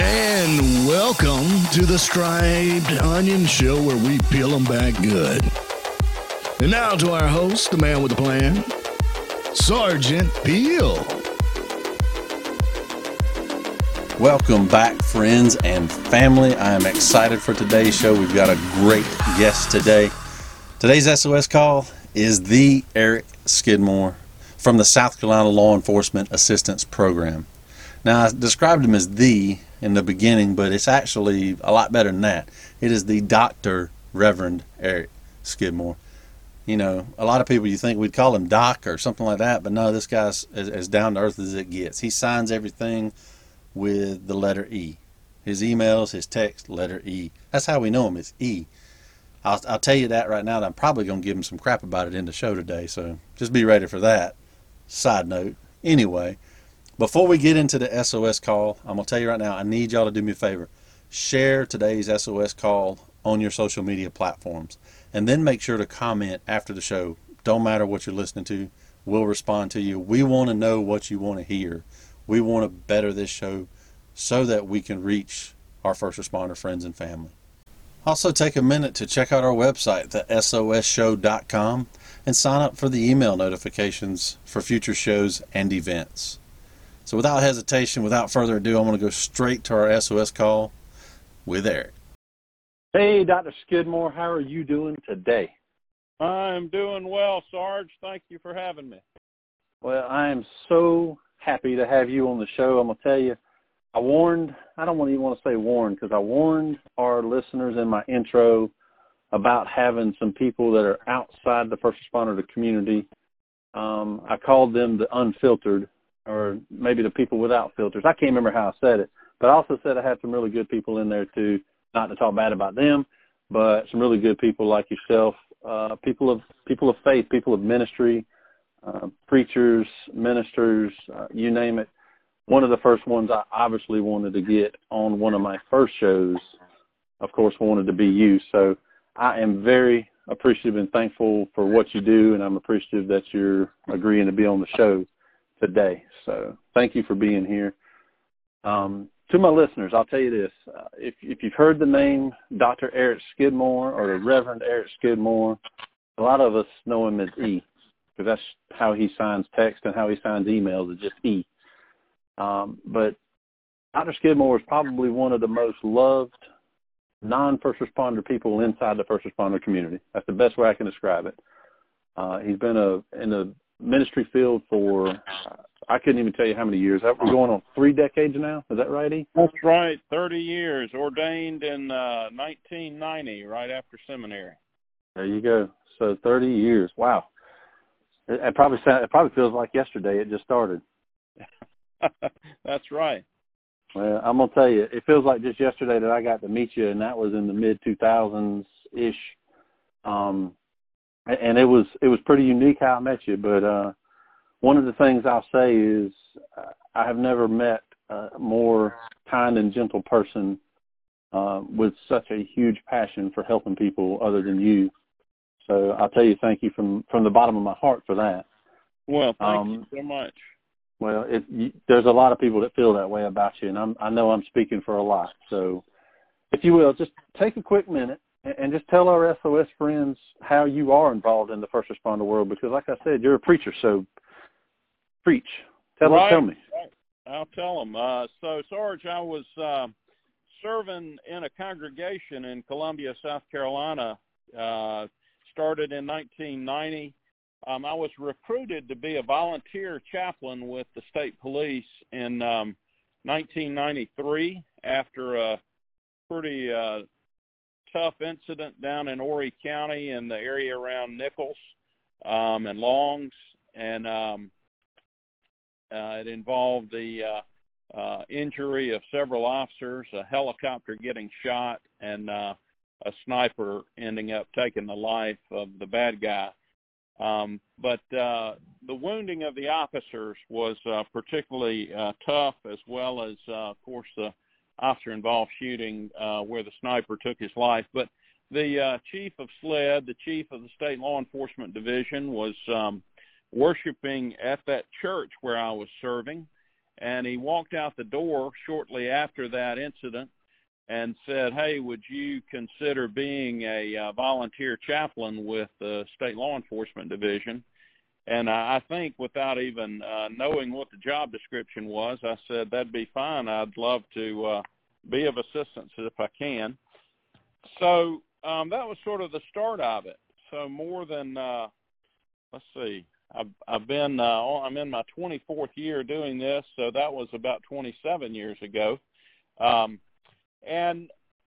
And welcome to the Striped Onion Show where we peel them back good. And now to our host, the man with the plan, Sergeant Peel. Welcome back, friends and family. I am excited for today's show. We've got a great guest today. Today's SOS call is the Eric Skidmore from the South Carolina Law Enforcement Assistance Program. Now, I described him as the in the beginning, but it's actually a lot better than that. It is the Dr. Reverend Eric Skidmore. You know, a lot of people you think we'd call him Doc or something like that, but no, this guy's as, as down to earth as it gets. He signs everything with the letter E. His emails, his text, letter E. That's how we know him. It's E. I'll, I'll tell you that right now. I'm probably going to give him some crap about it in the show today. So just be ready for that. Side note. Anyway, before we get into the SOS call, I'm going to tell you right now, I need y'all to do me a favor. Share today's SOS call on your social media platforms. And then make sure to comment after the show. Don't matter what you're listening to, we'll respond to you. We want to know what you want to hear. We want to better this show so that we can reach our first responder friends and family. Also, take a minute to check out our website, thesosshow.com, and sign up for the email notifications for future shows and events. So, without hesitation, without further ado, I'm going to go straight to our SOS call with Eric. Hey, Dr. Skidmore, how are you doing today? I'm doing well, Sarge. Thank you for having me. Well, I am so happy to have you on the show. I'm going to tell you, I warned, I don't even want to say warned, because I warned our listeners in my intro about having some people that are outside the first responder community. Um, I called them the unfiltered, or maybe the people without filters. I can't remember how I said it, but I also said I had some really good people in there too. Not to talk bad about them, but some really good people like yourself, uh, people of people of faith, people of ministry, uh, preachers, ministers, uh, you name it one of the first ones I obviously wanted to get on one of my first shows, of course, wanted to be you. So I am very appreciative and thankful for what you do, and I'm appreciative that you're agreeing to be on the show today. So thank you for being here. Um, to my listeners, I'll tell you this: uh, if if you've heard the name Dr. Eric Skidmore or the Reverend Eric Skidmore, a lot of us know him as E, because that's how he signs text and how he signs emails is just E. Um, but Dr. Skidmore is probably one of the most loved non-first responder people inside the first responder community. That's the best way I can describe it. Uh, he's been a in the ministry field for I couldn't even tell you how many years. We're going on three decades now. Is that right, E? That's right. Thirty years. Ordained in uh, 1990, right after seminary. There you go. So 30 years. Wow. It, it probably it probably feels like yesterday. It just started. That's right. Well, I'm gonna tell you, it feels like just yesterday that I got to meet you, and that was in the mid 2000s ish. Um, and it was it was pretty unique how I met you. But uh, one of the things I'll say is uh, I have never met a more kind and gentle person uh, with such a huge passion for helping people other than you. So I'll tell you thank you from from the bottom of my heart for that. Well, thank um, you so much. Well, it, you, there's a lot of people that feel that way about you, and I'm, I know I'm speaking for a lot. So, if you will, just take a quick minute and, and just tell our SOS friends how you are involved in the first responder world. Because, like I said, you're a preacher, so preach. Tell right, tell me. Right. I'll tell them. Uh, so, Sarge, I was uh, serving in a congregation in Columbia, South Carolina. Uh, started in 1990 um, I was recruited to be a volunteer chaplain with the state police in um, 1993 after a pretty uh, tough incident down in Horry County in the area around Nichols um, and Longs, and um, uh, it involved the uh, uh, injury of several officers, a helicopter getting shot, and uh, a sniper ending up taking the life of the bad guy. Um, but uh, the wounding of the officers was uh, particularly uh, tough, as well as, uh, of course, the officer-involved shooting uh, where the sniper took his life. But the uh, chief of SLED, the chief of the state law enforcement division, was um, worshiping at that church where I was serving, and he walked out the door shortly after that incident and said, "Hey, would you consider being a uh, volunteer chaplain with the state law enforcement division?" And I, I think, without even uh, knowing what the job description was, I said that'd be fine. I'd love to uh, be of assistance if I can. So um, that was sort of the start of it. So more than uh, let's see, I've I've been uh, I'm in my 24th year doing this, so that was about 27 years ago. Um, and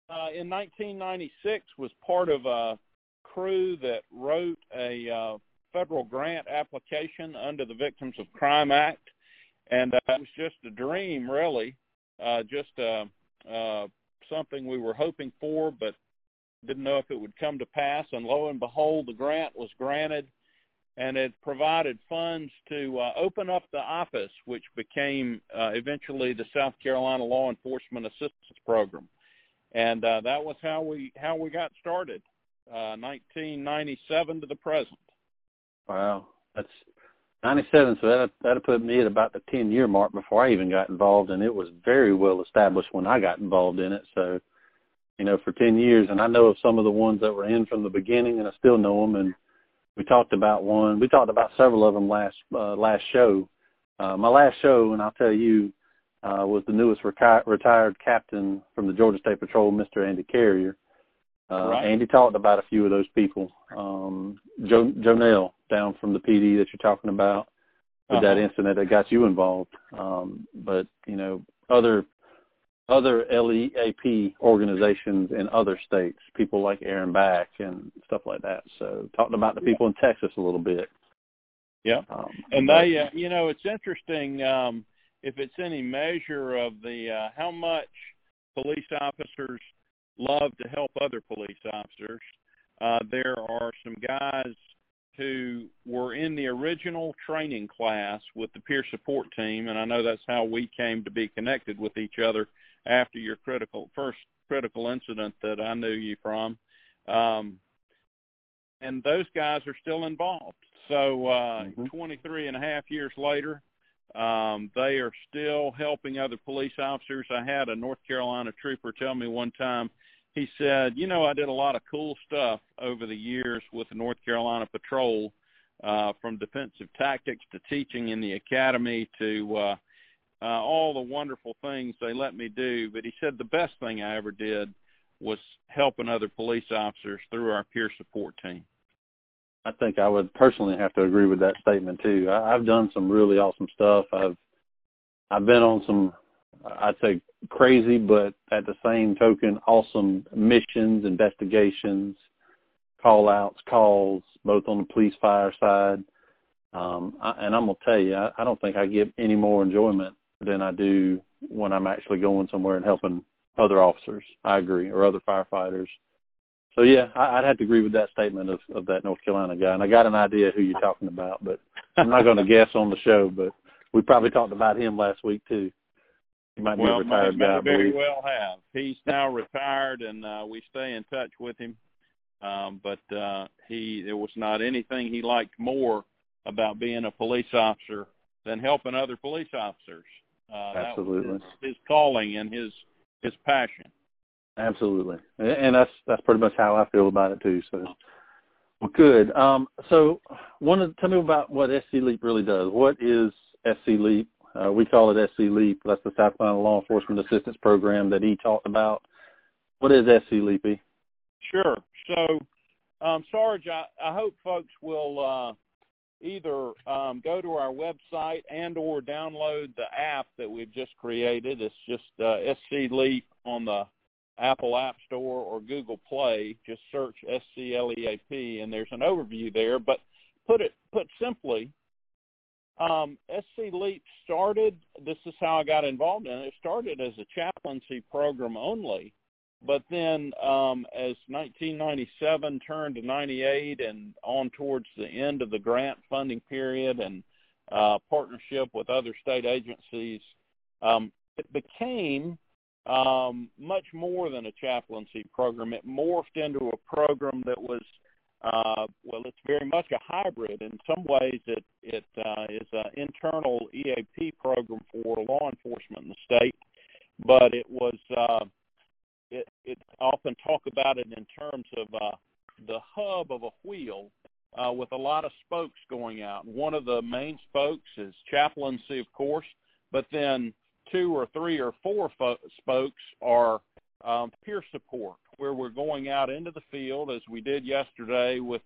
uh, in 1996 was part of a crew that wrote a uh, federal grant application under the Victims of Crime Act, and uh, it was just a dream, really, uh, just uh, uh, something we were hoping for, but didn't know if it would come to pass. And lo and behold, the grant was granted, and it provided funds to uh, open up the office, which became uh, eventually the South Carolina Law Enforcement Assistance Program, and uh, that was how we how we got started, uh, 1997 to the present. Wow, that's 97. So that that'll put me at about the 10 year mark before I even got involved, and it was very well established when I got involved in it. So, you know, for 10 years, and I know of some of the ones that were in from the beginning, and I still know them. And we talked about one. We talked about several of them last uh, last show. Uh, my last show, and I'll tell you, uh, was the newest reti- retired captain from the Georgia State Patrol, Mr. Andy Carrier. Uh, right. Andy talked about a few of those people. Um, Joe Joe Nail down from the PD that you're talking about with uh-huh. that incident that got you involved. Um, but you know other other LEAP organizations in other states, people like Aaron Back and stuff like that. So talking about the people in Texas a little bit. Yeah, um, and they, uh, you know, it's interesting um, if it's any measure of the uh, how much police officers love to help other police officers. Uh, there are some guys who were in the original training class with the peer support team, and I know that's how we came to be connected with each other after your critical first critical incident that I knew you from. Um, and those guys are still involved. So uh, mm-hmm. 23 and a half years later, um, they are still helping other police officers. I had a North Carolina trooper tell me one time he said, "You know, I did a lot of cool stuff over the years with the North Carolina Patrol, uh, from defensive tactics to teaching in the academy to uh, uh, all the wonderful things they let me do." But he said the best thing I ever did was helping other police officers through our peer support team. I think I would personally have to agree with that statement too. I, I've done some really awesome stuff. I've I've been on some I'd say crazy, but at the same token, awesome missions, investigations, call outs, calls, both on the police fire side. Um, I, and I'm gonna tell you, I, I don't think I get any more enjoyment than I do when I'm actually going somewhere and helping other officers. I agree, or other firefighters. So yeah, I, I'd have to agree with that statement of, of that North Carolina guy. And I got an idea who you're talking about, but I'm not going to guess on the show. But we probably talked about him last week too. He might well, be a retired guy. Very well have. He's now retired, and uh, we stay in touch with him. Um, but uh, he there was not anything he liked more about being a police officer than helping other police officers. Uh, Absolutely, his, his calling and his his passion. Absolutely, and that's that's pretty much how I feel about it too. So, well, good. Um, so, one of tell me about what SC Leap really does. What is SC Leap? Uh, we call it SC LEAP. That's the South Carolina Law Enforcement Assistance Program that he talked about. What is SC LEAP? Sure. So, um, Sarge, I, I hope folks will uh, either um, go to our website and or download the app that we've just created. It's just uh, SC LEAP on the Apple App Store or Google Play. Just search SCLEAP, and there's an overview there. But put it put simply, um, SC Leap started, this is how I got involved in it. It started as a chaplaincy program only. But then um, as 1997 turned to 98 and on towards the end of the grant funding period and uh, partnership with other state agencies, um, it became um, much more than a chaplaincy program. It morphed into a program that was uh, well, it's very much a hybrid. In some ways, it it uh, is an internal EAP program for law enforcement in the state, but it was uh, it, often talk about it in terms of uh, the hub of a wheel uh, with a lot of spokes going out. One of the main spokes is chaplaincy, of course, but then two or three or four fo- spokes are um, peer support, where we're going out into the field as we did yesterday with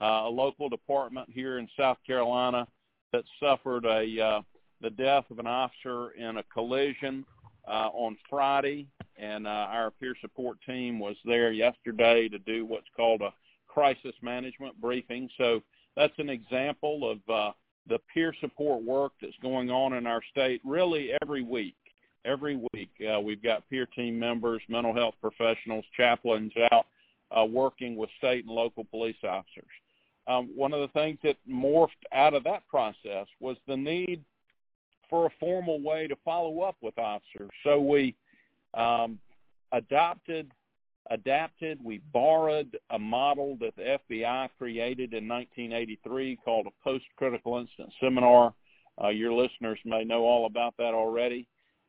uh, a local department here in South Carolina that suffered a uh, the death of an officer in a collision uh, on Friday, and uh, our peer support team was there yesterday to do what's called a crisis management briefing. So that's an example of uh, the peer support work that's going on in our state really every week every week. Uh, we've got peer team members, mental health professionals, chaplains out uh, working with state and local police officers. Um, one of the things that morphed out of that process was the need for a formal way to follow up with officers. So we um, adopted, adapted, we borrowed a model that the FBI created in 1983 called a post-critical incident seminar. Uh, your listeners may know all about that already.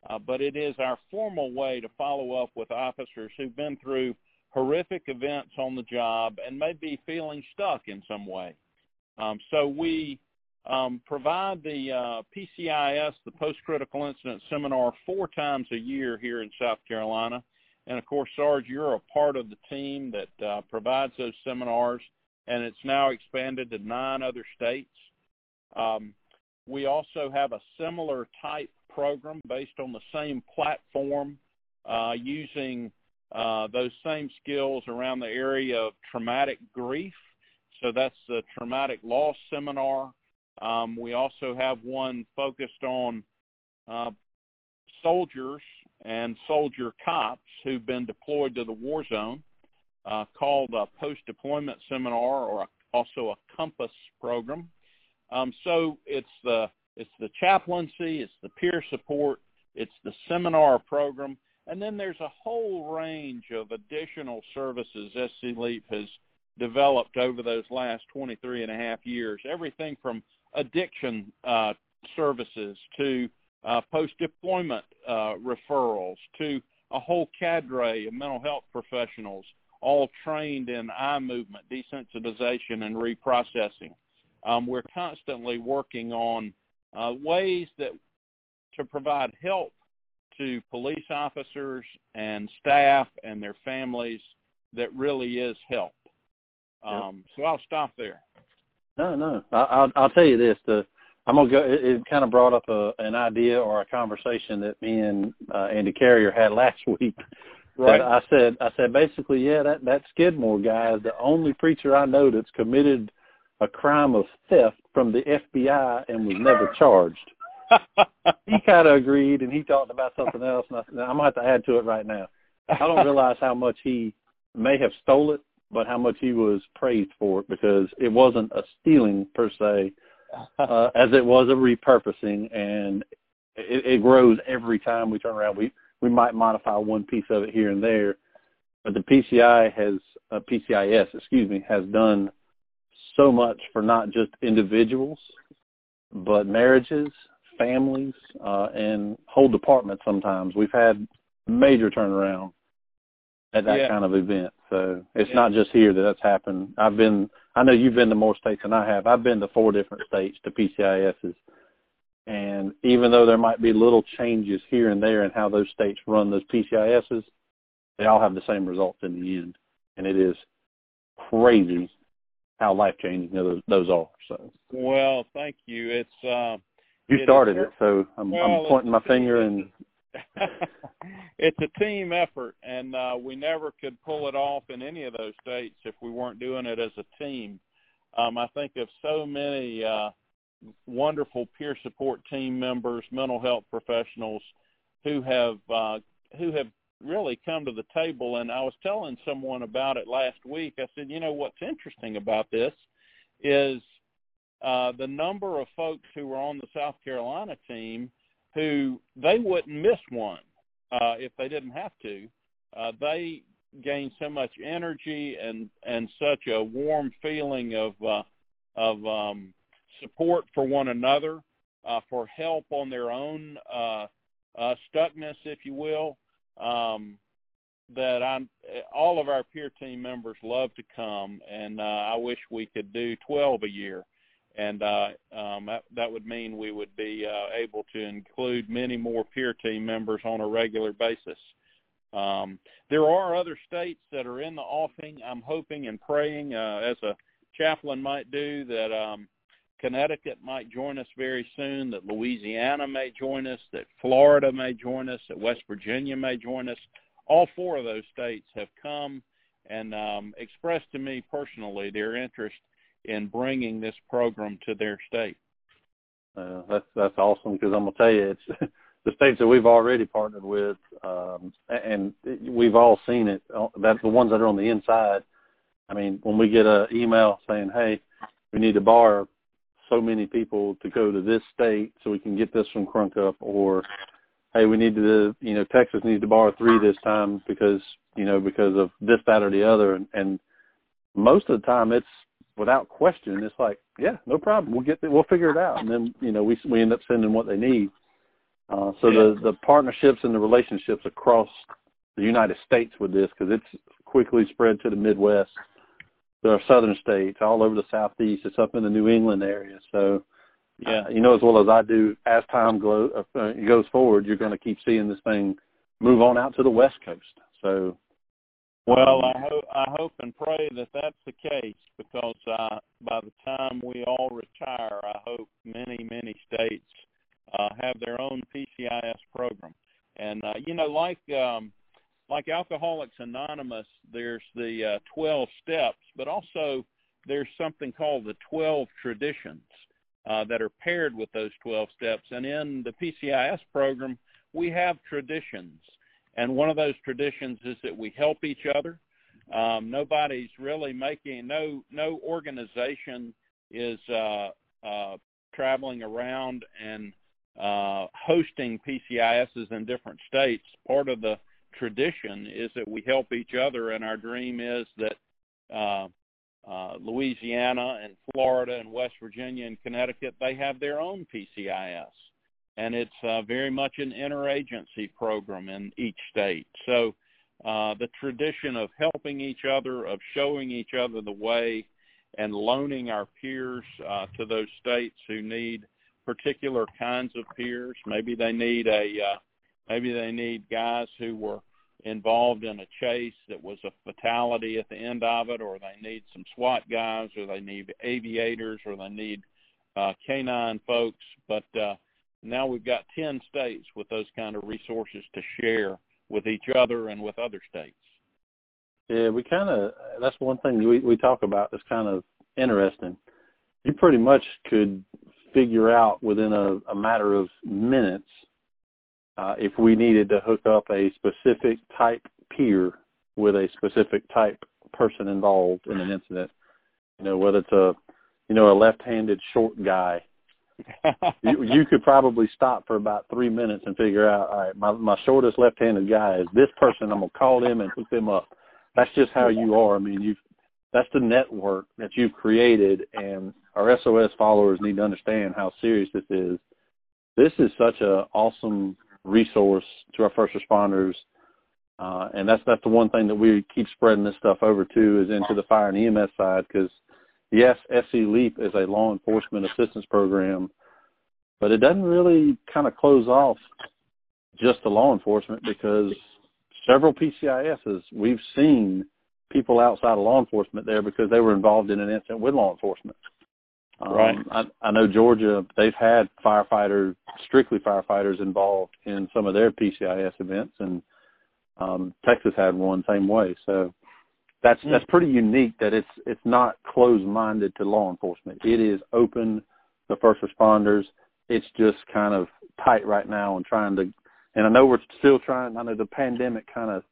Uh, but it is our formal way to follow up with officers who've been through horrific events on the job and may be feeling stuck in some way. Um, so we um, provide the uh, PCIS, the Post Critical Incident Seminar, four times a year here in South Carolina. And of course, Sarge, you're a part of the team that uh, provides those seminars, and it's now expanded to nine other states. Um, we also have a similar type program based on the same platform uh, using uh, those same skills around the area of traumatic grief. So that's the traumatic loss seminar. Um, we also have one focused on uh, soldiers and soldier cops who've been deployed to the war zone uh, called a post-deployment seminar or a, also a COMPASS program. Um, so it's the it's the chaplaincy, it's the peer support, it's the seminar program, and then there's a whole range of additional services SC Leap has developed over those last 23 and a half years. Everything from addiction uh, services to uh, post-deployment uh, referrals to a whole cadre of mental health professionals, all trained in eye movement, desensitization, and reprocessing. Um, we're constantly working on uh, ways that to provide help to police officers and staff and their families that really is help. Um, yep. So I'll stop there. No, no. I, will I'll tell you this. The I'm gonna go. It, it kind of brought up a, an idea or a conversation that me and uh, Andy Carrier had last week. Right. I said, I said basically, yeah, that that Skidmore guy is the only preacher I know that's committed a crime of theft from the FBI and was never charged. he kind of agreed, and he talked about something else. And I said, I'm gonna have to add to it right now. I don't realize how much he may have stole it, but how much he was praised for it because it wasn't a stealing per se, uh, as it was a repurposing, and it, it grows every time we turn around. We we might modify one piece of it here and there, but the PCI has uh, PCIS, excuse me, has done so much for not just individuals, but marriages, families, uh, and whole departments. Sometimes we've had major turnaround at that yeah. kind of event. So it's yeah. not just here that that's happened. I've been, I know you've been to more states than I have. I've been to four different states to PCISs. And even though there might be little changes here and there in how those states run those PCISs, they all have the same results in the end. And it is crazy how life changing those those are. So well, thank you. It's uh, you it started is, it, so I'm, well, I'm pointing my finger and. it's a team effort, and uh, we never could pull it off in any of those states if we weren't doing it as a team. Um, I think of so many uh, wonderful peer support team members, mental health professionals, who have uh, who have really come to the table. And I was telling someone about it last week. I said, you know, what's interesting about this is uh, the number of folks who were on the South Carolina team who they wouldn't miss one uh, if they didn't have to. Uh, they gain so much energy and and such a warm feeling of uh, of um, support for one another, uh, for help on their own uh, uh, stuckness, if you will. Um, that I'm all of our peer team members love to come, and uh, I wish we could do 12 a year, and uh, um, that, that would mean we would be uh, able to include many more peer team members on a regular basis. Um, there are other states that are in the offing. I'm hoping and praying, uh, as a chaplain might do, that um, Connecticut might join us very soon, that Louisiana may join us, that Florida may join us, that West Virginia may join us. All four of those states have come and um, expressed to me personally their interest in bringing this program to their state. Uh, that's that's awesome because I'm gonna tell you it's the states that we've already partnered with, um, and we've all seen it. Uh, that's the ones that are on the inside. I mean, when we get an email saying, "Hey, we need to borrow so many people to go to this state so we can get this from Crunkeup," or "Hey, we need to, you know, Texas needs to borrow three this time because you know because of this, that, or the other," and, and most of the time it's without question. It's like, yeah, no problem. We'll get, the, we'll figure it out, and then you know we we end up sending what they need. Uh, so yeah. the the partnerships and the relationships across the United States with this, because it's quickly spread to the Midwest, to our southern states, all over the Southeast. It's up in the New England area. So, yeah, uh, you know as well as I do, as time glow, uh, goes forward, you're going to keep seeing this thing move on out to the West Coast. So, well, I hope I hope and pray that that's the case because uh, by the time we all retire, I hope many many states uh, have their own PCIS program. And uh, you know, like um, like Alcoholics Anonymous, there's the uh, 12 steps, but also there's something called the 12 traditions uh, that are paired with those 12 steps. And in the PCIS program, we have traditions. And one of those traditions is that we help each other. Um, nobody's really making no no organization is uh, uh, traveling around and uh, hosting PCISs in different states, part of the tradition is that we help each other, and our dream is that uh, uh, Louisiana and Florida and West Virginia and Connecticut they have their own PCIS, and it's uh, very much an interagency program in each state. So uh, the tradition of helping each other, of showing each other the way, and loaning our peers uh, to those states who need particular kinds of peers. Maybe they need a uh, maybe they need guys who were involved in a chase that was a fatality at the end of it, or they need some SWAT guys, or they need aviators, or they need uh, canine folks. But uh, now we've got 10 states with those kind of resources to share with each other and with other states. Yeah, we kind of, that's one thing we, we talk about that's kind of interesting. You pretty much could figure out within a, a matter of minutes uh, if we needed to hook up a specific type peer with a specific type person involved in an incident. You know, whether it's a you know a left-handed short guy, you, you could probably stop for about three minutes and figure out, all right, my my shortest left-handed guy is this person. I'm gonna call them and hook them up. That's just how you are. I mean, you've that's the network that you've created, and our SOS followers need to understand how serious this is. This is such an awesome resource to our first responders, uh, and that's that's the one thing that we keep spreading this stuff over to is into the fire and EMS side because yes, SC Leap is a law enforcement assistance program, but it doesn't really kind of close off just the law enforcement because several PCISs we've seen people outside of law enforcement there because they were involved in an incident with law enforcement. Um, right. I, I know Georgia, they've had firefighters, strictly firefighters involved in some of their PCIS events, and um, Texas had one same way. So that's mm. that's pretty unique that it's it's not closed-minded to law enforcement. It is open to first responders. It's just kind of tight right now and trying to. And I know we're still trying. I know the pandemic kind of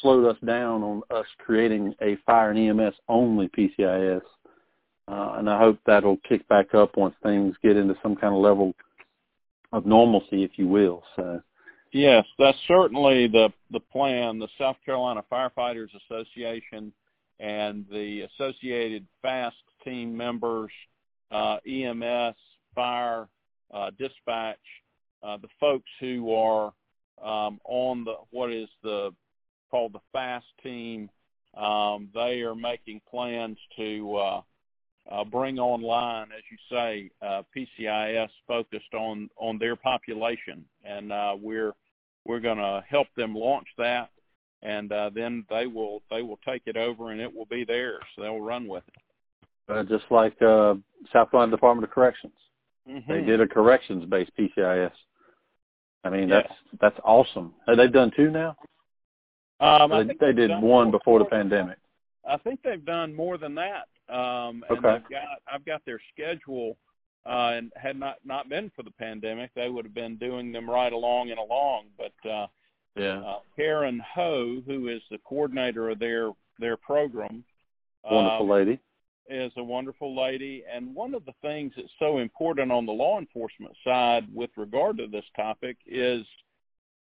slowed us down on us creating a fire and EMS only PCIS. Uh, and I hope that'll kick back up once things get into some kind of level of normalcy, if you will. So, Yes, that's certainly the the plan. The South Carolina Firefighters Association and the associated FAST team members, uh, EMS, fire, uh, dispatch, uh, the folks who are um, on the what is the called the FAST team. Um, they are making plans to uh, bring online, as you say, uh, PCIS focused on on their population, and uh, we're we're going to help them launch that, and uh, then they will they will take it over, and it will be theirs. They'll run with it. Uh, just like uh, South Carolina Department of Corrections, Mm-hmm. they did a corrections-based PCIS. I mean, Yeah. that's that's awesome. Have they done two now? Um, they, they did one more- before the pandemic. I think they've done more than that. Um, and Okay. I've got I've got their schedule, uh, and had not not been for the pandemic, they would have been doing them right along and along. But uh, Yeah, uh, Karen Ho, who is the coordinator of their their program, wonderful um, lady. is a wonderful lady. And one of the things that's so important on the law enforcement side with regard to this topic is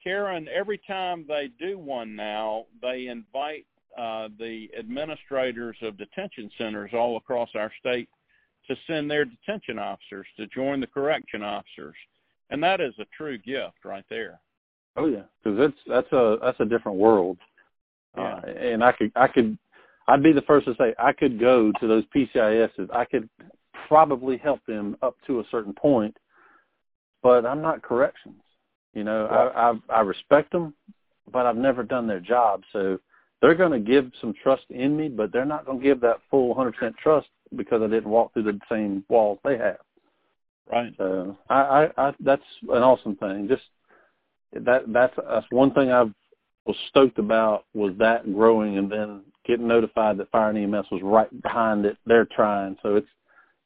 Karen, every time they do one now, they invite uh, the administrators of detention centers all across our state to send their detention officers to join the correction officers. And that is a true gift right there. Oh yeah, because that's that's a that's a different world. Yeah. Uh, and I could I could I'd be the first to say I could go to those PCISs. I could probably help them up to a certain point, but I'm not corrections. You know, I, I I respect them, but I've never done their job. So they're going to give some trust in me, but they're not going to give that full 100% trust because I didn't walk through the same walls they have. Right. So I, I, I that's an awesome thing. Just that that's that's one thing I was stoked about was that growing and then getting notified that Fire and EMS was right behind it. They're trying, so it's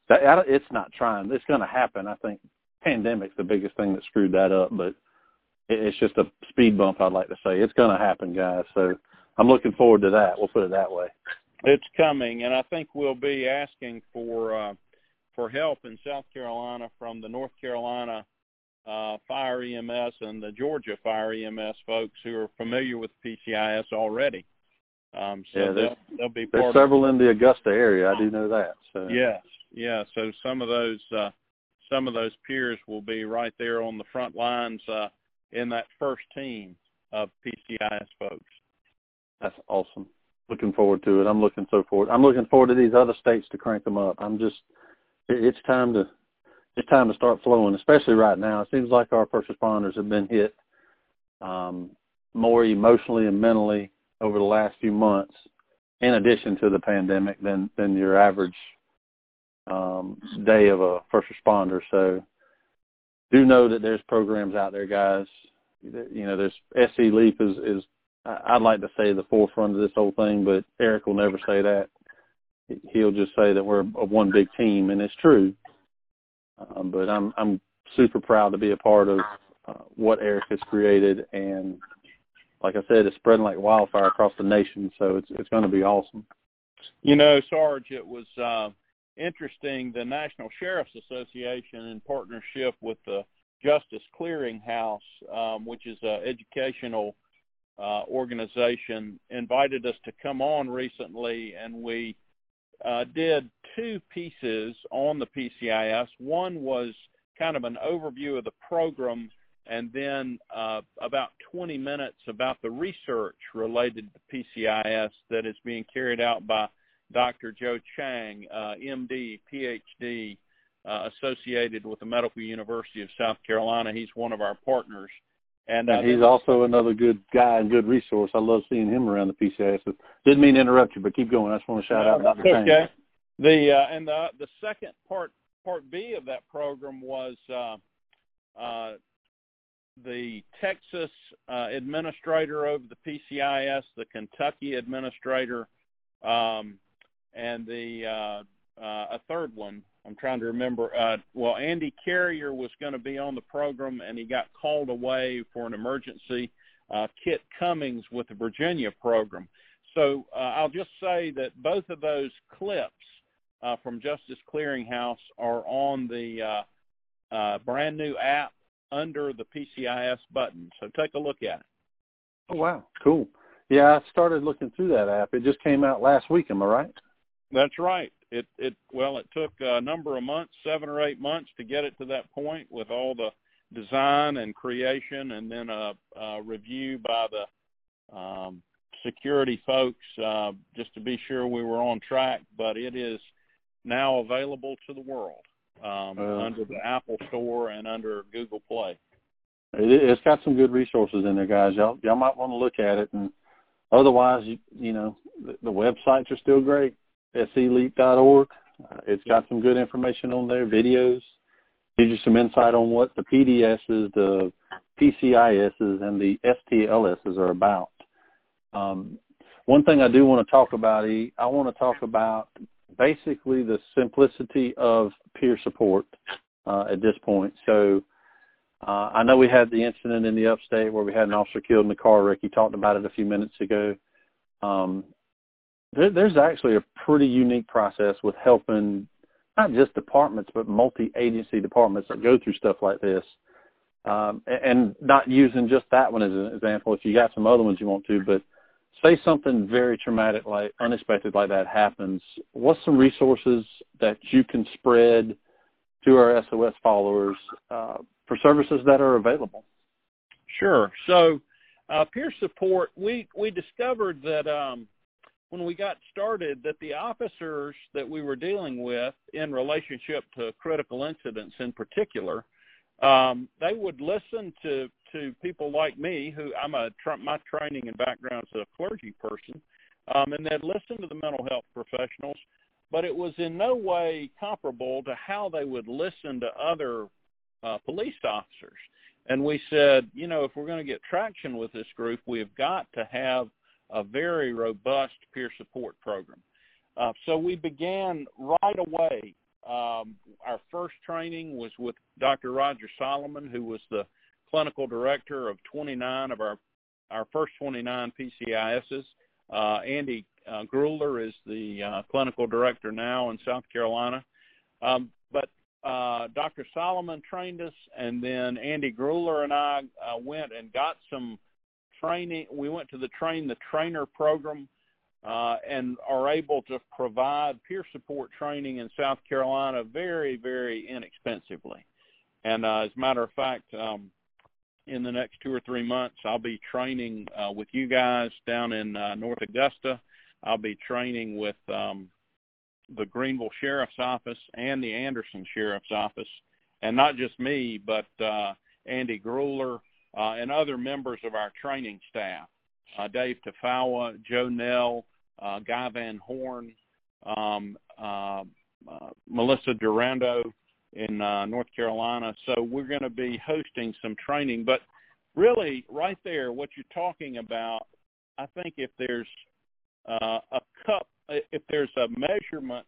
that it's not trying. It's going to happen. I think pandemic's the biggest thing that screwed that up, but it, it's just a speed bump. I'd like to say it's going to happen, guys. So I'm looking forward to that. We'll put it that way. It's coming, and I think we'll be asking for uh, for help in South Carolina from the North Carolina uh, Fire EMS and the Georgia Fire EMS folks who are familiar with PCIS already. Um, so Yeah, there's- they'll, they'll be There's several in the Augusta area. I do know that. So. Yes, yeah. So some of those uh, some of those peers will be right there on the front lines uh, in that first team of PCIS folks. That's awesome. Looking forward to it. I'm looking so forward. I'm looking forward to these other states to crank them up. I'm just, it's time to, it's time to start flowing, especially right now. It seems like our first responders have been hit um, more emotionally and mentally over the last few months, in addition to the pandemic, than than your average um, day of a first responder. So, do know that there's programs out there, guys. You know, there's SC Leap is is I'd like to say the forefront of this whole thing, but Eric will never say that. He'll just say that we're a one big team, and it's true. Um, but I'm I'm super proud to be a part of uh, what Eric has created, and like I said, it's spreading like wildfire across the nation. So it's it's going to be awesome. You know, Sarge, it was uh, interesting. The National Sheriff's Association, in partnership with the Justice Clearinghouse, um, which is an educational uh, organization, invited us to come on recently, and we uh, did two pieces on the PCIS. One was kind of an overview of the program, and then uh, about 20 minutes about the research related to PCIS that is being carried out by Dr. Joe Chang, uh, MD, PhD, uh, associated with the Medical University of South Carolina. He's one of our partners. And, uh, And he's also another good guy and good resource. I love seeing him around the PCIS. Didn't mean to interrupt you, but keep going. I just want to shout out Dr. okay. The uh, and the the second part part B of that program was uh, uh, the Texas uh, administrator over the PCIS, the Kentucky administrator, um, and the uh, uh, a third one. I'm trying to remember. Uh, well, Andy Carrier was going to be on the program, and he got called away for an emergency. Uh, Kit Cummings with the Virginia program. So uh, I'll just say that both of those clips uh, from Justice Clearinghouse are on the uh, uh, brand new app under the PCIS button. So take a look at it. Oh wow, cool. Yeah, I started looking through that app. It just came out last week. Am I right? That's right. It it well, it took a number of months, seven or eight months, to get it to that point with all the design and creation, and then a, a review by the um, security folks uh, just to be sure we were on track. But it is now available to the world um, uh, under the Apple Store and under Google Play. It, has got some good resources in there, guys. Y'all y'all might want to look at it. And otherwise, you you know the, the websites are still great. SCLEAP.org. Uh, it's got some good information on there, videos, gives you some insight on what the PDSs, the PCISs, and the STLSs are about. Um, one thing I do want to talk about, E, I want to talk about basically the simplicity of peer support uh, at this point. So uh, I know we had the incident in the upstate where we had an officer killed in a car wreck. You talked about it a few minutes ago. Um, there, there's actually a pretty unique process with helping not just departments, but multi-agency departments that go through stuff like this. Um, and not using just that one as an example. If you got some other ones you want to, but say something very traumatic, like unexpected, like that happens. What's some resources that you can spread to our SOS followers uh, for services that are available? Sure. So, uh, peer support. We we discovered that um, when we got started that the officers that we were dealing with in relationship to critical incidents in particular, um, they would listen to to people like me, who I'm a my training and background is a clergy person, um, and they'd listen to the mental health professionals, but it was in no way comparable to how they would listen to other uh, police officers. And we said, you know, if we're going to get traction with this group, we've got to have a very robust peer support program. Uh, so we began right away. Um, our first training was with Dr. Roger Solomon, who was the clinical director of 29 of our our first 29 PCISs. Uh, Andy uh, Gruler is the uh, clinical director now in South Carolina. Um, but uh, Dr. Solomon trained us, and then Andy Gruler and I uh, went and got some training. We went to the Train the Trainer program uh, and are able to provide peer support training in South Carolina very, very inexpensively. And uh, as a matter of fact, um, in the next two or three months, I'll be training uh, with you guys down in uh, North Augusta. I'll be training with um, the Greenville Sheriff's Office and the Anderson Sheriff's Office, and not just me, but uh, Andy Gruler and other members of our training staff, uh, Dave Tafawa, Joe Nell, uh, Guy Van Horn, um, uh, uh, Melissa Durando in uh, North Carolina. So we're going to be hosting some training. But really, right there, what you're talking about, I think if there's uh, a cup, if there's a measurement,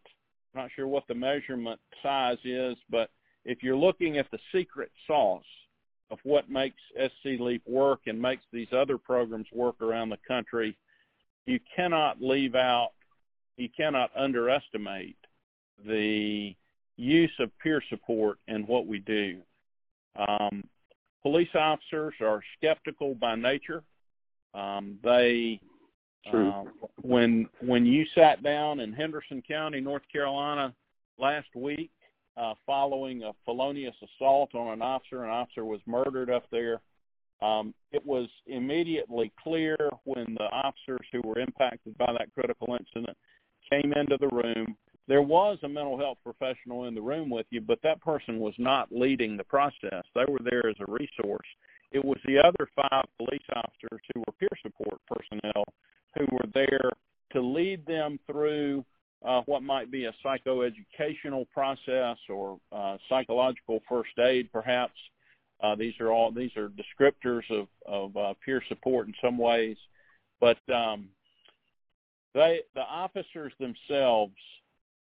I'm not sure what the measurement size is, but if you're looking at the secret sauce of what makes SC Leap work and makes these other programs work around the country, you cannot leave out, you cannot underestimate the use of peer support in what we do. Um, police officers are skeptical by nature. Um, they, uh, when when you sat down in Henderson County, North Carolina, last week, uh, following a felonious assault on an officer. An officer was murdered up there. Um, it was immediately clear when the officers who were impacted by that critical incident came into the room. There was a mental health professional in the room with you, but that person was not leading the process. They were there as a resource. It was the other five police officers who were peer support personnel who were there to lead them through uh, what might be a psychoeducational process or uh, psychological first aid, perhaps. Uh, these are all these are descriptors of, of uh, peer support in some ways, but um, they the officers themselves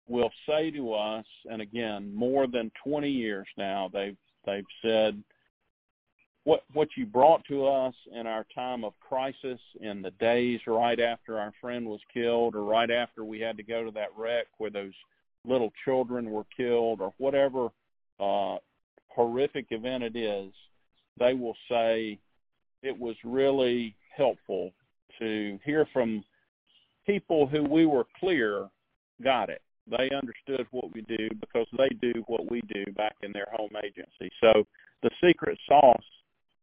will say to us, and again, more than 20 years now, they've they've said what what you brought to us in our time of crisis in the days right after our friend was killed or right after we had to go to that wreck where those little children were killed or whatever uh horrific event it is they will say it was really helpful to hear from people who we were clear got it. They understood what we do because they do what we do back in their home agency. So the secret sauce,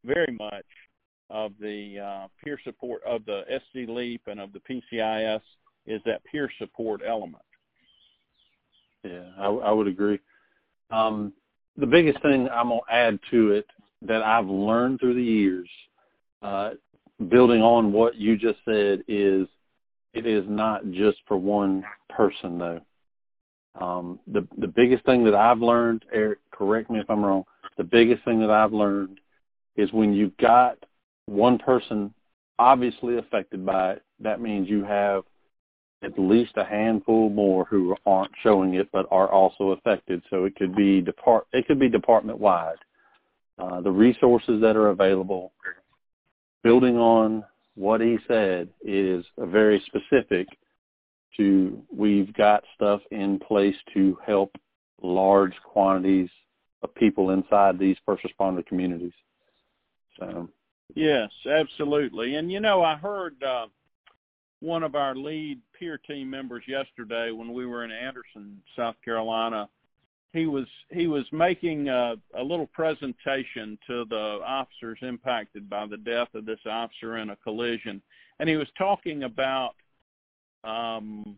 very much, of the uh, peer support of the SC Leap and of the PCIS is that peer support element. Yeah, I, I would agree. Um, the biggest thing I'm gonna add to it that I've learned through the years, uh, building on what you just said, is it is not just for one person though. Um, the the biggest thing that I've learned, Eric, correct me if I'm wrong. The biggest thing that I've learned is when you've got one person obviously affected by it, that means you have at least a handful more who aren't showing it but are also affected. So it could be depart it could be department wide. Uh, the resources that are available, building on what he said, is very specific to we've got stuff in place to help large quantities of people inside these first responder communities. So Yes, absolutely. And you know, I heard uh, one of our lead peer team members yesterday when we were in Anderson, South Carolina. He was he was making a, a little presentation to the officers impacted by the death of this officer in a collision, and he was talking about um,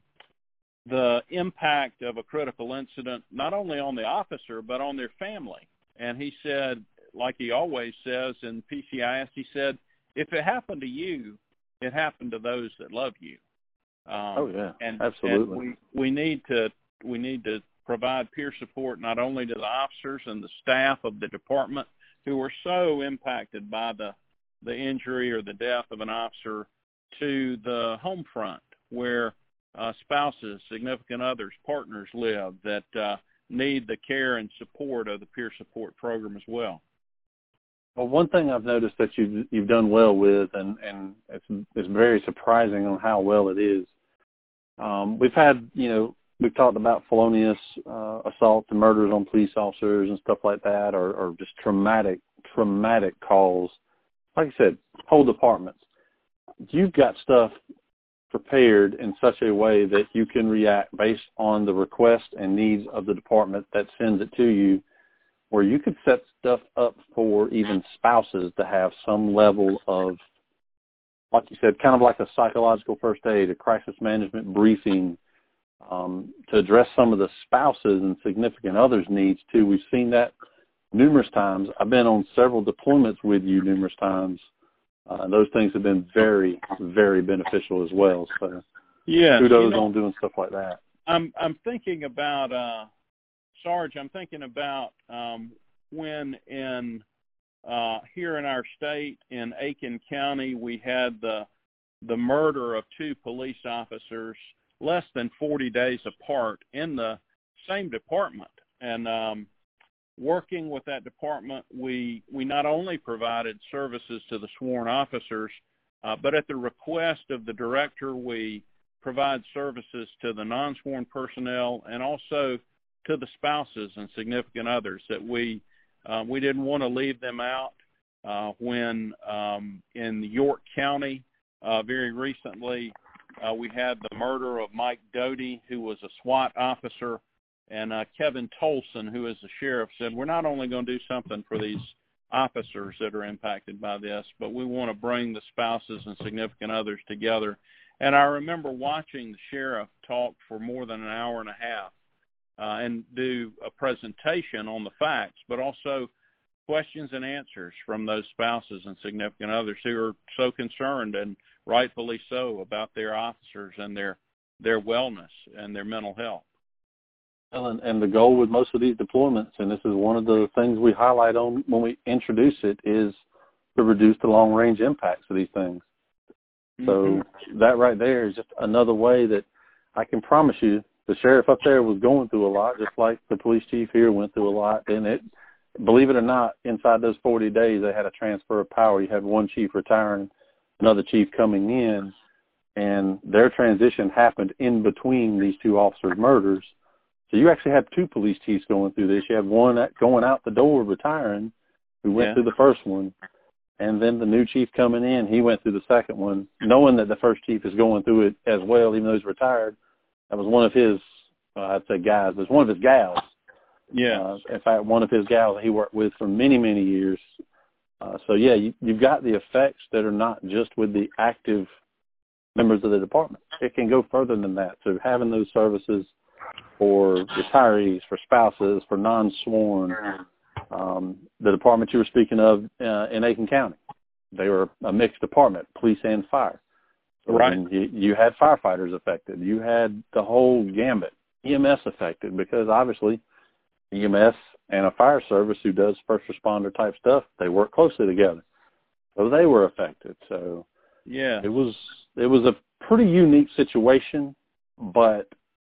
the impact of a critical incident not only on the officer but on their family. And he said like he always says in PCIS, he said, if it happened to you, it happened to those that love you. Um, oh yeah, and, absolutely. And we we need to we need to provide peer support not only to the officers and the staff of the department who are so impacted by the the injury or the death of an officer to the home front where uh, spouses, significant others, partners live that uh, need the care and support of the peer support program as well. Well, one thing I've noticed that you've you've done well with, and and it's it's very surprising on how well it is. Um, we've had, you know, we've talked about felonious uh, assaults and murders on police officers and stuff like that, or, or just traumatic traumatic calls. Like I said, whole departments. You've got stuff prepared in such a way that you can react based on the request and needs of the department that sends it to you where you could set stuff up for even spouses to have some level of, like you said, kind of like a psychological first aid, a crisis management briefing um, to address some of the spouses and significant others' needs too. We've seen that numerous times. I've been on several deployments with you numerous times. Uh, and those things have been very, very beneficial as well. So, yeah, kudos you know, on doing stuff like that. I'm I'm thinking about uh, Sarge, I'm thinking about um, when in uh, here in our state in Aiken County we had the the murder of two police officers less than 40 days apart in the same department. And um, working with that department we we not only provided services to the sworn officers uh, but at the request of the director we provide services to the non-sworn personnel and also to the spouses and significant others that we uh, we didn't want to leave them out. Uh, when um, in York County, uh, very recently, uh, we had the murder of Mike Doty, who was a SWAT officer, and uh, Kevin Tolson, who is the sheriff, said we're not only going to do something for these officers that are impacted by this, but we want to bring the spouses and significant others together. And I remember watching the sheriff talk for more than an hour and a half uh, and do a presentation on the facts, but also questions and answers from those spouses and significant others who are so concerned and rightfully so about their officers and their their wellness and their mental health. And, and the goal with most of these deployments, and this is one of the things we highlight on when we introduce it, is to reduce the long range impacts of these things. Mm-hmm. So that right there is just another way that I can promise you the sheriff up there was going through a lot, just like the police chief here went through a lot. And it, believe it or not, inside those 40 days, they had a transfer of power. You had one chief retiring, another chief coming in, and their transition happened in between these two officers' murders. So you actually had two police chiefs going through this. You had one going out the door retiring, who went Yeah. through the first one, and then the new chief coming in, he went through the second one, knowing that the first chief is going through it as well, even though he's retired. That was one of his, uh, I'd say guys, but it's one of his gals. Yeah. Uh, in fact, one of his gals that he worked with for many, many years. Uh, so yeah, you, you've got the effects that are not just with the active members of the department. It can go further than that. So having those services for retirees, for spouses, for non-sworn, um, the department you were speaking of uh, in Aiken County, they were a mixed department, police and fire. Right. then You, you had firefighters affected. You had the whole gambit. EMS affected because obviously EMS and a fire service who does first responder type stuff, they work closely together. So they were affected. So Yeah. it was it was a pretty unique situation, but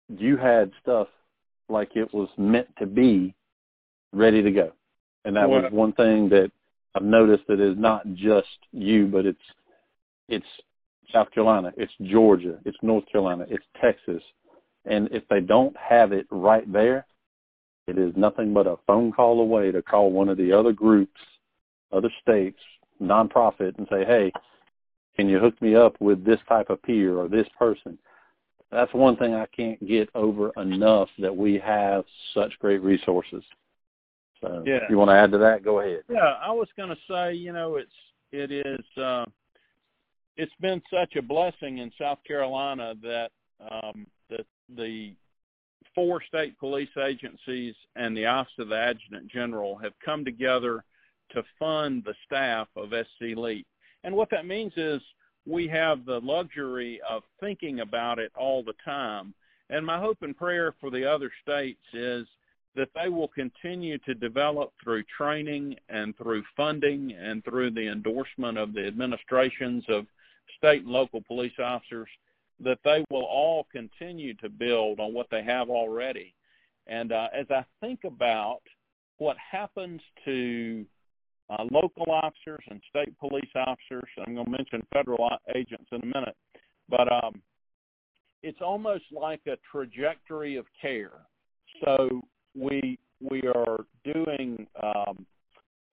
you had stuff like it was meant to be ready to go. And that was one thing that I've noticed that is not just you, but it's it's South Carolina, it's Georgia, it's North Carolina, it's Texas. And if they don't have it right there, it is nothing but a phone call away to call one of the other groups, other states, nonprofit, and say, hey, can you hook me up with this type of peer or this person? That's one thing I can't get over enough that we have such great resources. So Yeah. if you want to add to that, go ahead. Yeah, I was going to say, you know, it's it is uh, it's been such a blessing in South Carolina that um, that the four state police agencies and the Office of the Adjutant General have come together to fund the staff of SC Leap. And what that means is we have the luxury of thinking about it all the time. And my hope and prayer for the other states is that they will continue to develop through training and through funding and through the endorsement of the administrations of state and local police officers, that they will all continue to build on what they have already. And uh, as I think about what happens to uh, local officers and state police officers, I'm going to mention federal agents in a minute, but um, it's almost like a trajectory of care. So we we are doing um,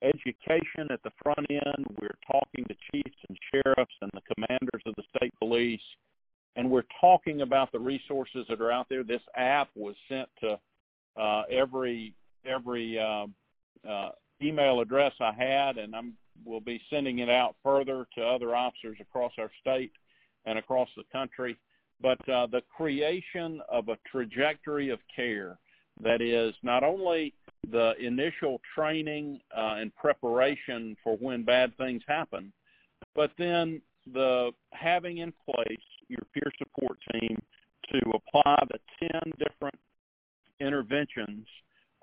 education at the front end. We're talking to chiefs and sheriffs and the commanders of the state police, and we're talking about the resources that are out there. This app was sent to uh, every every uh, uh, email address I had, and I'm will be sending it out further to other officers across our state and across the country. But uh, the creation of a trajectory of care that is not only the initial training uh, and preparation for when bad things happen, but then the having in place your peer support team to apply the 10 different interventions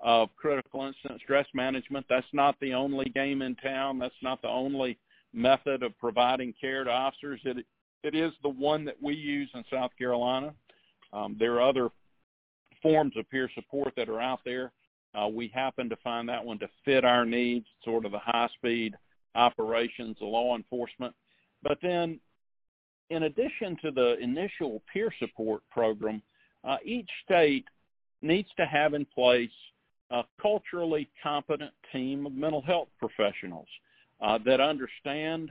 of critical incident stress management. That's not the only game in town. That's not the only method of providing care to officers. It, it is the one that we use in South Carolina. Um, there are other forms of peer support that are out there. Uh, we happen to find that one to fit our needs, sort of the high speed operations, the law enforcement. But then, in addition to the initial peer support program, uh, each state needs to have in place a culturally competent team of mental health professionals uh, that understand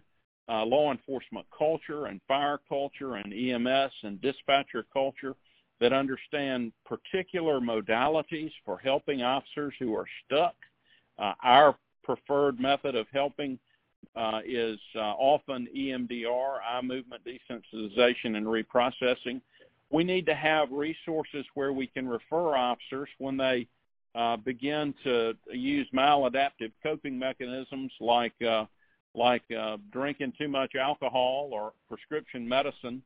uh, law enforcement culture and fire culture and EMS and dispatcher culture that understand particular modalities for helping officers who are stuck. Uh, our preferred method of helping uh, is uh, often EMDR, eye movement desensitization and reprocessing. We need to have resources where we can refer officers when they uh, begin to use maladaptive coping mechanisms like uh, like uh, drinking too much alcohol or prescription medicine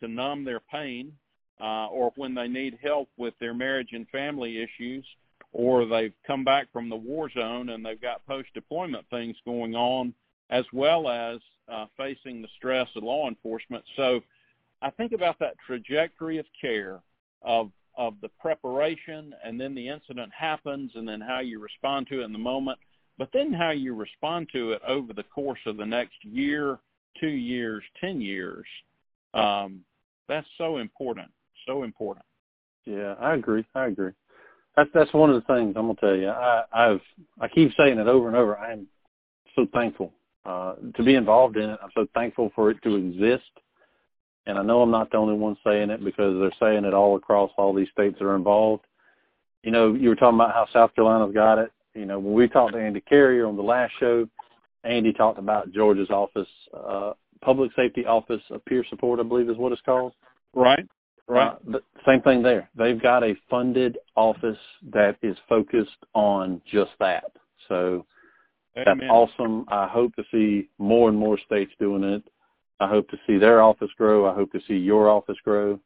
to numb their pain, uh, or when they need help with their marriage and family issues, or they've come back from the war zone and they've got post-deployment things going on, as well as uh, facing the stress of law enforcement. So I think about that trajectory of care of of the preparation and then the incident happens and then how you respond to it in the moment, but then how you respond to it over the course of the next year, two years, ten years. Um, that's so important. So important. Yeah, I agree. I agree. That's that's one of the things I'm gonna tell you. I, I've I keep saying it over and over. I'm so thankful uh, to be involved in it. I'm so thankful for it to exist. And I know I'm not the only one saying it because they're saying it all across all these states that are involved. You know, you were talking about how South Carolina's got it. You know, when we talked to Andy Carrier on the last show, Andy talked about Georgia's office, uh, public safety office of peer support, I believe is what it's called. Right. Right. Uh, the same thing there. They've got a funded office that is focused on just that. So Amen. that's awesome. I hope to see more and more states doing it. I hope to see their office grow. I hope to see your office grow.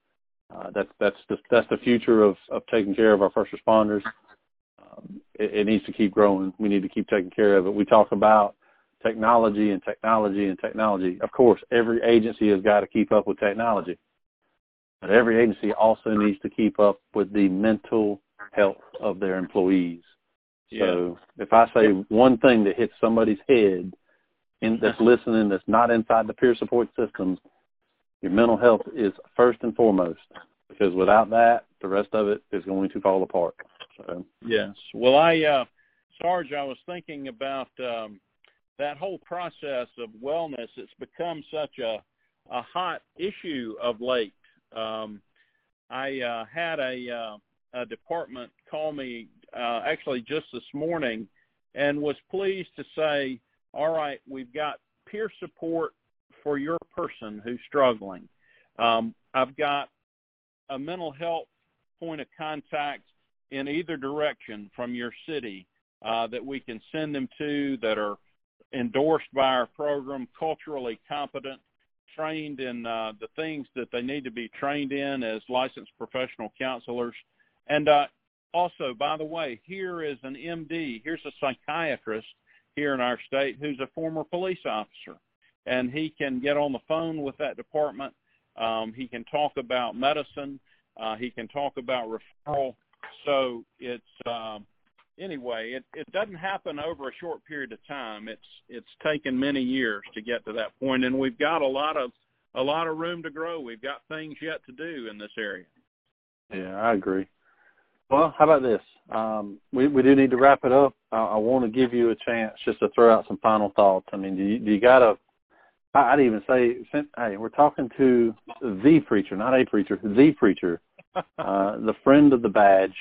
Uh, that's that's the, that's the future of, of taking care of our first responders. Um, it, it needs to keep growing. We need to keep taking care of it. We talk about technology and technology and technology. Of course, every agency has got to keep up with technology, but every agency also needs to keep up with the mental health of their employees. Yeah. So if I say one thing that hits somebody's head in, that's listening that's not inside the peer support systems, your mental health is first and foremost because without that, the rest of it is going to fall apart. So yes. Well, I uh, Sarge, I was thinking about um, that whole process of wellness. It's become such a a hot issue of late. Um, I uh, had a uh, a department call me uh, actually just this morning and was pleased to say, all right, we've got peer support for your person who's struggling. Um, I've got a mental health point of contact in either direction from your city uh, that we can send them to that are endorsed by our program, culturally competent, trained in uh, the things that they need to be trained in as licensed professional counselors. And uh, also, by the way, here is an MD, here's a psychiatrist here in our state who's a former police officer. And he can get on the phone with that department. Um, he can talk about medicine. Uh, he can talk about referral. So it's um, anyway, it, it doesn't happen over a short period of time. It's it's taken many years to get to that point, and we've got a lot of a lot of room to grow. We've got things yet to do in this area. Yeah, I agree. Well, how about this? Um, we we do need to wrap it up. I, I want to give you a chance just to throw out some final thoughts. I mean, do you, do you got a? I'd even say, hey, we're talking to the preacher, not a preacher, the preacher, uh, the friend of the badge.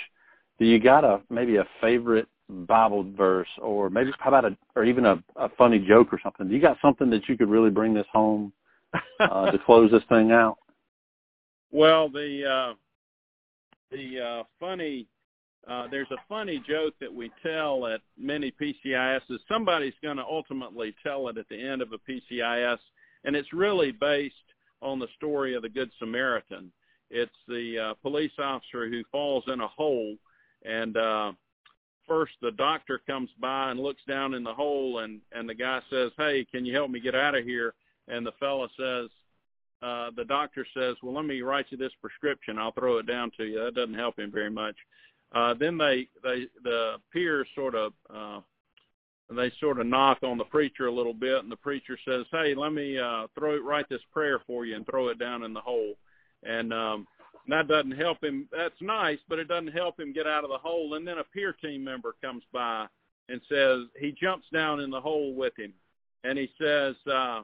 Do you got a maybe a favorite Bible verse, or maybe how about a, or even a, a funny joke or something? Do you got something that you could really bring this home uh, to close this thing out? Well, the uh, the uh, funny uh, there's a funny joke that we tell at many PCIS. Somebody's going to ultimately tell it at the end of a PCIS, and it's really based on the story of the Good Samaritan. It's the uh, police officer who falls in a hole, and uh, first the doctor comes by and looks down in the hole, and and the guy says, "Hey, can you help me get out of here?" And the fella says, uh, the doctor says, "Well, let me write you this prescription. I'll throw it down to you." That doesn't help him very much. Uh, then they they the peers sort of uh, they sort of knock on the preacher a little bit, and the preacher says, "Hey, let me uh, throw write this prayer for you and throw it down in the hole." And um, that doesn't help him. That's nice, but it doesn't help him get out of the hole. And then a peer team member comes by and says he jumps down in the hole with him, and he says. Uh,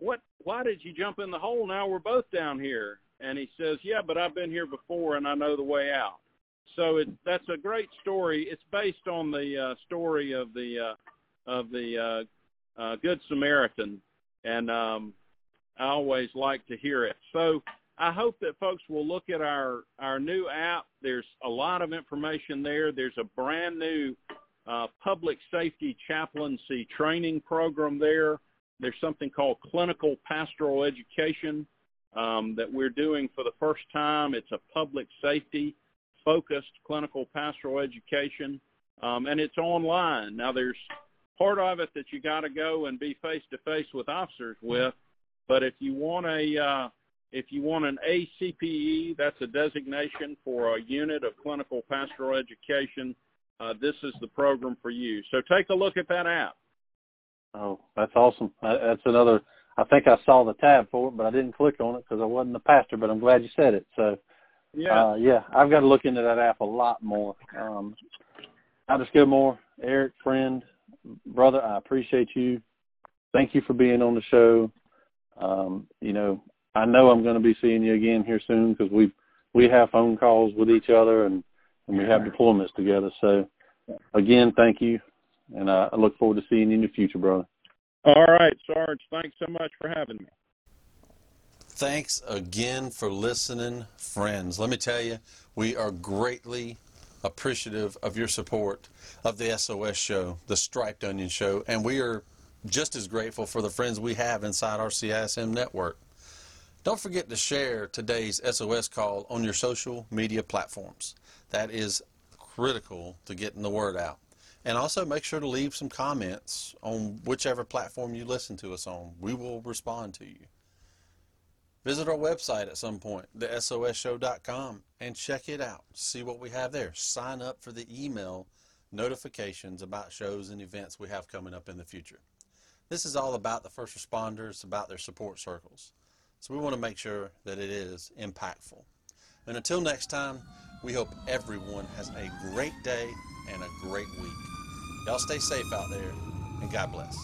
what why did you jump in the hole now we're both down here and he says yeah but i've been here before and i know the way out so it that's a great story it's based on the uh story of the uh of the uh uh good samaritan and um i always like to hear it so i hope that folks will look at our our new app there's a lot of information there there's a brand new uh public safety chaplaincy training program there there's something called clinical pastoral education um, that we're doing for the first time. It's a public safety focused clinical pastoral education, um, and it's online. Now, there's part of it that you got to go and be face to face with officers with, but if you want a uh, if you want an ACPE, that's a designation for a unit of clinical pastoral education. Uh, this is the program for you. So take a look at that app. Oh, that's awesome. That's another. I think I saw the tab for it, but I didn't click on it because I wasn't the pastor. But I'm glad you said it. So, yeah, uh, yeah, I've got to look into that app a lot more. Um, Aldous Gilmore, Eric, friend, brother, I appreciate you. Thank you for being on the show. Um, you know, I know I'm going to be seeing you again here soon because we we have phone calls with each other and and we have deployments together. So, again, thank you, and uh, I look forward to seeing you in the future, brother. All right, Sarge. Thanks so much for having me. Thanks again for listening, friends. Let me tell you, we are greatly appreciative of your support of the SOS show, the Striped Onion show, and we are just as grateful for the friends we have inside our CISM network. Don't forget to share today's SOS call on your social media platforms. That is critical to getting the word out. And also make sure to leave some comments on whichever platform you listen to us on. We will respond to you. Visit our website at some point, thesosshow.com, and check it out. See what we have there. Sign up for the email notifications about shows and events we have coming up in the future. This is all about the first responders, about their support circles. So we want to make sure that it is impactful. And until next time, we hope everyone has a great day and a great week. Y'all stay safe out there, and God bless.